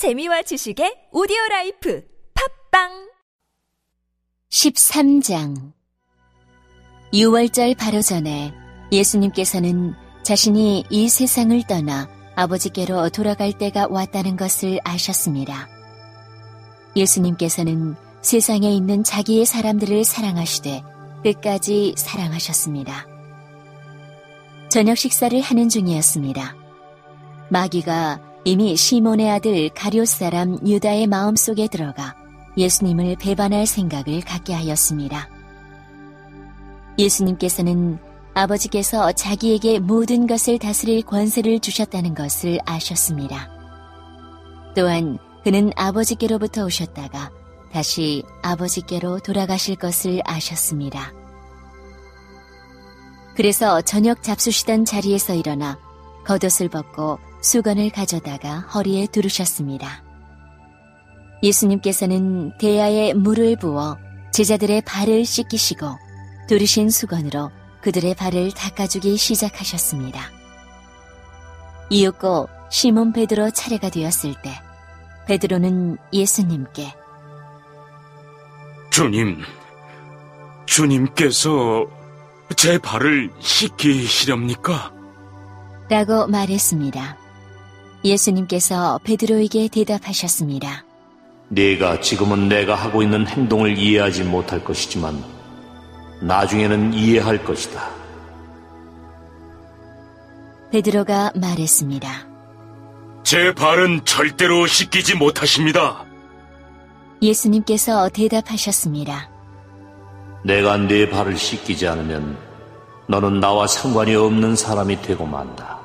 재미와 지식의 오디오 라이프 팟빵 13장 유월절 바로 전에 예수님께서는 자신이 이 세상을 떠나 아버지께로 돌아갈 때가 왔다는 것을 아셨습니다. 예수님께서는 세상에 있는 자기의 사람들을 사랑하시되 끝까지 사랑하셨습니다. 저녁 식사를 하는 중이었습니다. 마귀가 이미 시몬의 아들 가룟 사람 유다의 마음속에 들어가 예수님을 배반할 생각을 갖게 하였습니다. 예수님께서는 아버지께서 자기에게 모든 것을 다스릴 권세를 주셨다는 것을 아셨습니다. 또한 그는 아버지께로부터 오셨다가 다시 아버지께로 돌아가실 것을 아셨습니다. 그래서 저녁 잡수시던 자리에서 일어나 겉옷을 벗고 수건을 가져다가 허리에 두르셨습니다. 예수님께서는 대야에 물을 부어 제자들의 발을 씻기시고 두르신 수건으로 그들의 발을 닦아주기 시작하셨습니다. 이윽고 시몬 베드로 차례가 되었을 때 베드로는 예수님께 주님, 주님께서 제 발을 씻기시렵니까? 라고 말했습니다. 예수님께서 베드로에게 대답하셨습니다. 네가 지금은 내가 하고 있는 행동을 이해하지 못할 것이지만 나중에는 이해할 것이다. 베드로가 말했습니다. 제 발은 절대로 씻기지 못하십니다. 예수님께서 대답하셨습니다. 내가 네 발을 씻기지 않으면 너는 나와 상관이 없는 사람이 되고 만다.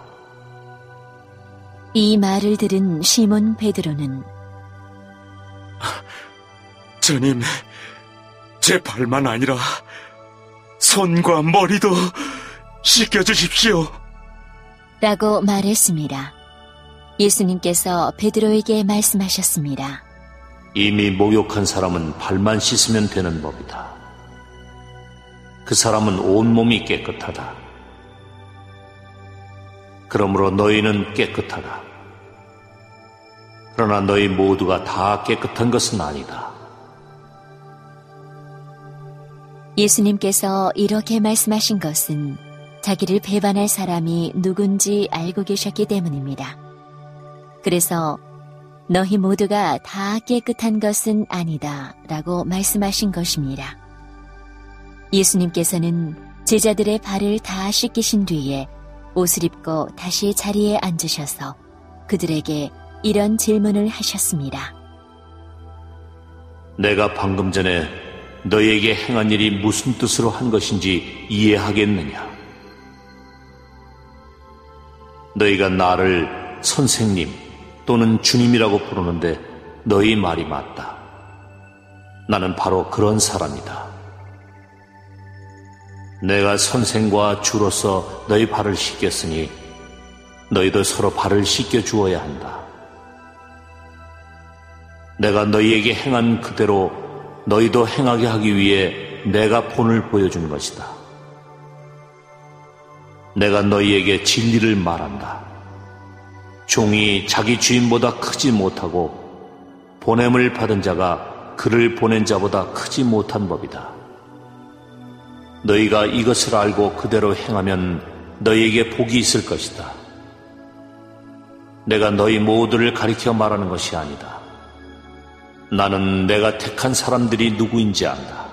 이 말을 들은 시몬 베드로는 주님, 제 발만 아니라 손과 머리도 씻겨주십시오. 라고 말했습니다. 예수님께서 베드로에게 말씀하셨습니다. 이미 목욕한 사람은 발만 씻으면 되는 법이다. 그 사람은 온몸이 깨끗하다. 그러므로 너희는 깨끗하다. 그러나 너희 모두가 다 깨끗한 것은 아니다. 예수님께서 이렇게 말씀하신 것은 자기를 배반할 사람이 누군지 알고 계셨기 때문입니다. 그래서 너희 모두가 다 깨끗한 것은 아니다 라고 말씀하신 것입니다. 예수님께서는 제자들의 발을 다 씻기신 뒤에 옷을 입고 다시 자리에 앉으셔서 그들에게 이런 질문을 하셨습니다. 내가 방금 전에 너희에게 행한 일이 무슨 뜻으로 한 것인지 이해하겠느냐? 너희가 나를 선생님 또는 주님이라고 부르는데 너희 말이 맞다. 나는 바로 그런 사람이다. 내가 선생과 주로서 너희 발을 씻겼으니 너희도 서로 발을 씻겨 주어야 한다. 내가 너희에게 행한 그대로 너희도 행하게 하기 위해 내가 본을 보여준 것이다. 내가 너희에게 진리를 말한다. 종이 자기 주인보다 크지 못하고 보냄을 받은 자가 그를 보낸 자보다 크지 못한 법이다. 너희가 이것을 알고 그대로 행하면 너희에게 복이 있을 것이다. 내가 너희 모두를 가리켜 말하는 것이 아니다. 나는 내가 택한 사람들이 누구인지 안다.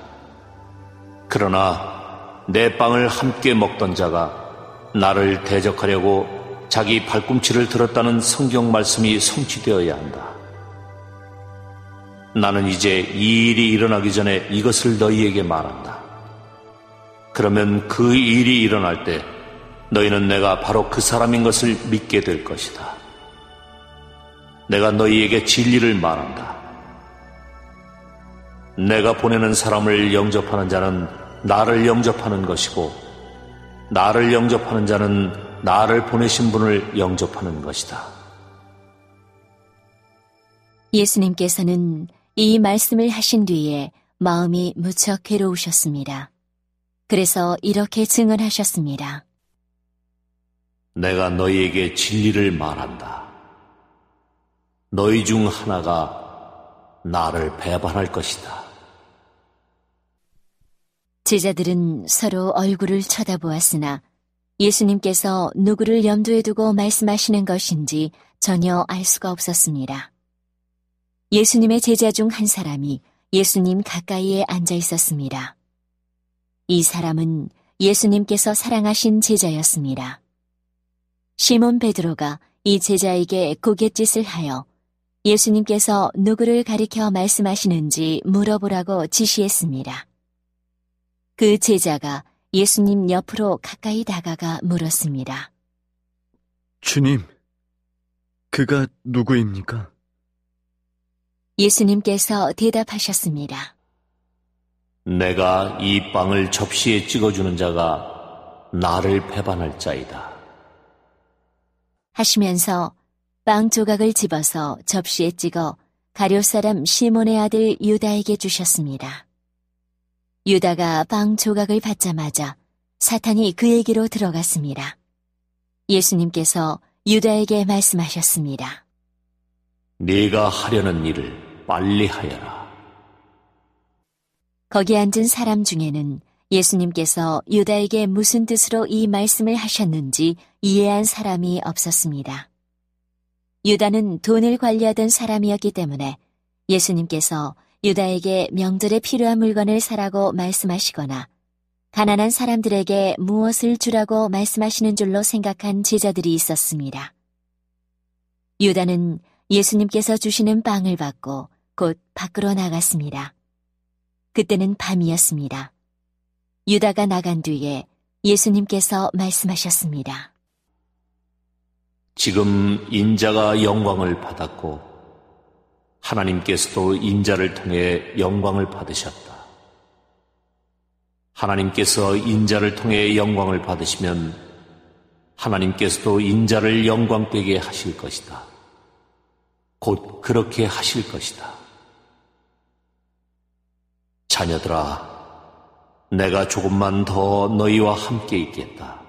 그러나 내 빵을 함께 먹던 자가 나를 대적하려고 자기 발꿈치를 들었다는 성경 말씀이 성취되어야 한다. 나는 이제 이 일이 일어나기 전에 이것을 너희에게 말한다. 그러면 그 일이 일어날 때 너희는 내가 바로 그 사람인 것을 믿게 될 것이다. 내가 너희에게 진리를 말한다. 내가 보내는 사람을 영접하는 자는 나를 영접하는 것이고 나를 영접하는 자는 나를 보내신 분을 영접하는 것이다. 예수님께서는 이 말씀을 하신 뒤에 마음이 무척 괴로우셨습니다. 그래서 이렇게 증언하셨습니다. 내가 너희에게 진리를 말한다. 너희 중 하나가 나를 배반할 것이다. 제자들은 서로 얼굴을 쳐다보았으나 예수님께서 누구를 염두에 두고 말씀하시는 것인지 전혀 알 수가 없었습니다. 예수님의 제자 중 한 사람이 예수님 가까이에 앉아 있었습니다. 이 사람은 예수님께서 사랑하신 제자였습니다. 시몬 베드로가 이 제자에게 고갯짓을 하여 예수님께서 누구를 가리켜 말씀하시는지 물어보라고 지시했습니다. 그 제자가 예수님 옆으로 가까이 다가가 물었습니다. 주님, 그가 누구입니까? 예수님께서 대답하셨습니다. 내가 이 빵을 접시에 찍어주는 자가 나를 배반할 자이다. 하시면서 빵 조각을 집어서 접시에 찍어 가룟 사람 시몬의 아들 유다에게 주셨습니다. 유다가 빵 조각을 받자마자 사탄이 그에게로 들어갔습니다. 예수님께서 유다에게 말씀하셨습니다. 네가 하려는 일을 빨리 하여라. 거기 앉은 사람 중에는 예수님께서 유다에게 무슨 뜻으로 이 말씀을 하셨는지 이해한 사람이 없었습니다. 유다는 돈을 관리하던 사람이었기 때문에 예수님께서 유다에게 명절에 필요한 물건을 사라고 말씀하시거나 가난한 사람들에게 무엇을 주라고 말씀하시는 줄로 생각한 제자들이 있었습니다. 유다는 예수님께서 주시는 빵을 받고 곧 밖으로 나갔습니다. 그때는 밤이었습니다. 유다가 나간 뒤에 예수님께서 말씀하셨습니다. 지금 인자가 영광을 받았고 하나님께서도 인자를 통해 영광을 받으셨다. 하나님께서 인자를 통해 영광을 받으시면 하나님께서도 인자를 영광되게 하실 것이다. 곧 그렇게 하실 것이다. 자녀들아, 내가 조금만 더 너희와 함께 있겠다.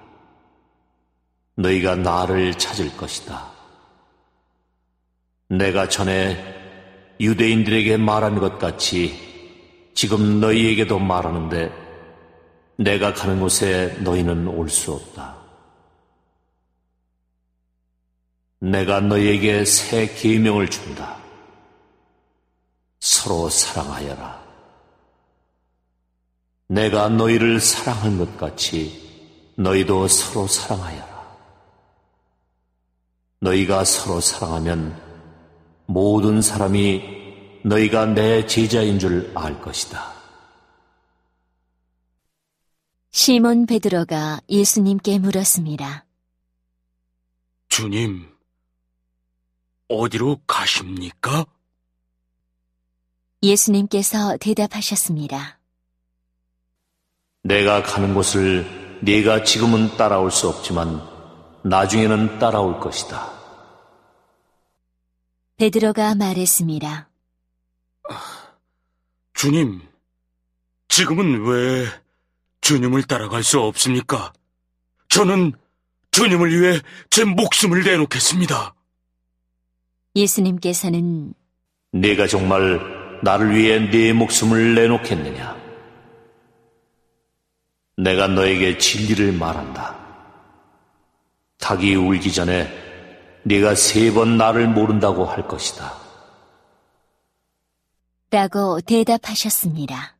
너희가 나를 찾을 것이다. 내가 전에 유대인들에게 말한 것 같이 지금 너희에게도 말하는데 내가 가는 곳에 너희는 올 수 없다. 내가 너희에게 새 계명을 준다. 서로 사랑하여라. 내가 너희를 사랑한 것 같이 너희도 서로 사랑하여라. 너희가 서로 사랑하면 모든 사람이 너희가 내 제자인 줄 알 것이다. 시몬 베드로가 예수님께 물었습니다. 주님, 어디로 가십니까? 예수님께서 대답하셨습니다. 내가 가는 곳을 네가 지금은 따라올 수 없지만 나중에는 따라올 것이다. 베드로가 말했습니다. 주님, 지금은 왜 주님을 따라갈 수 없습니까? 저는 주님을 위해 제 목숨을 내놓겠습니다. 예수님께서는 네가 정말 나를 위해 네 목숨을 내놓겠느냐? 내가 너에게 진리를 말한다. 닭이 울기 전에 네가 세 번 나를 모른다고 할 것이다. 라고 대답하셨습니다.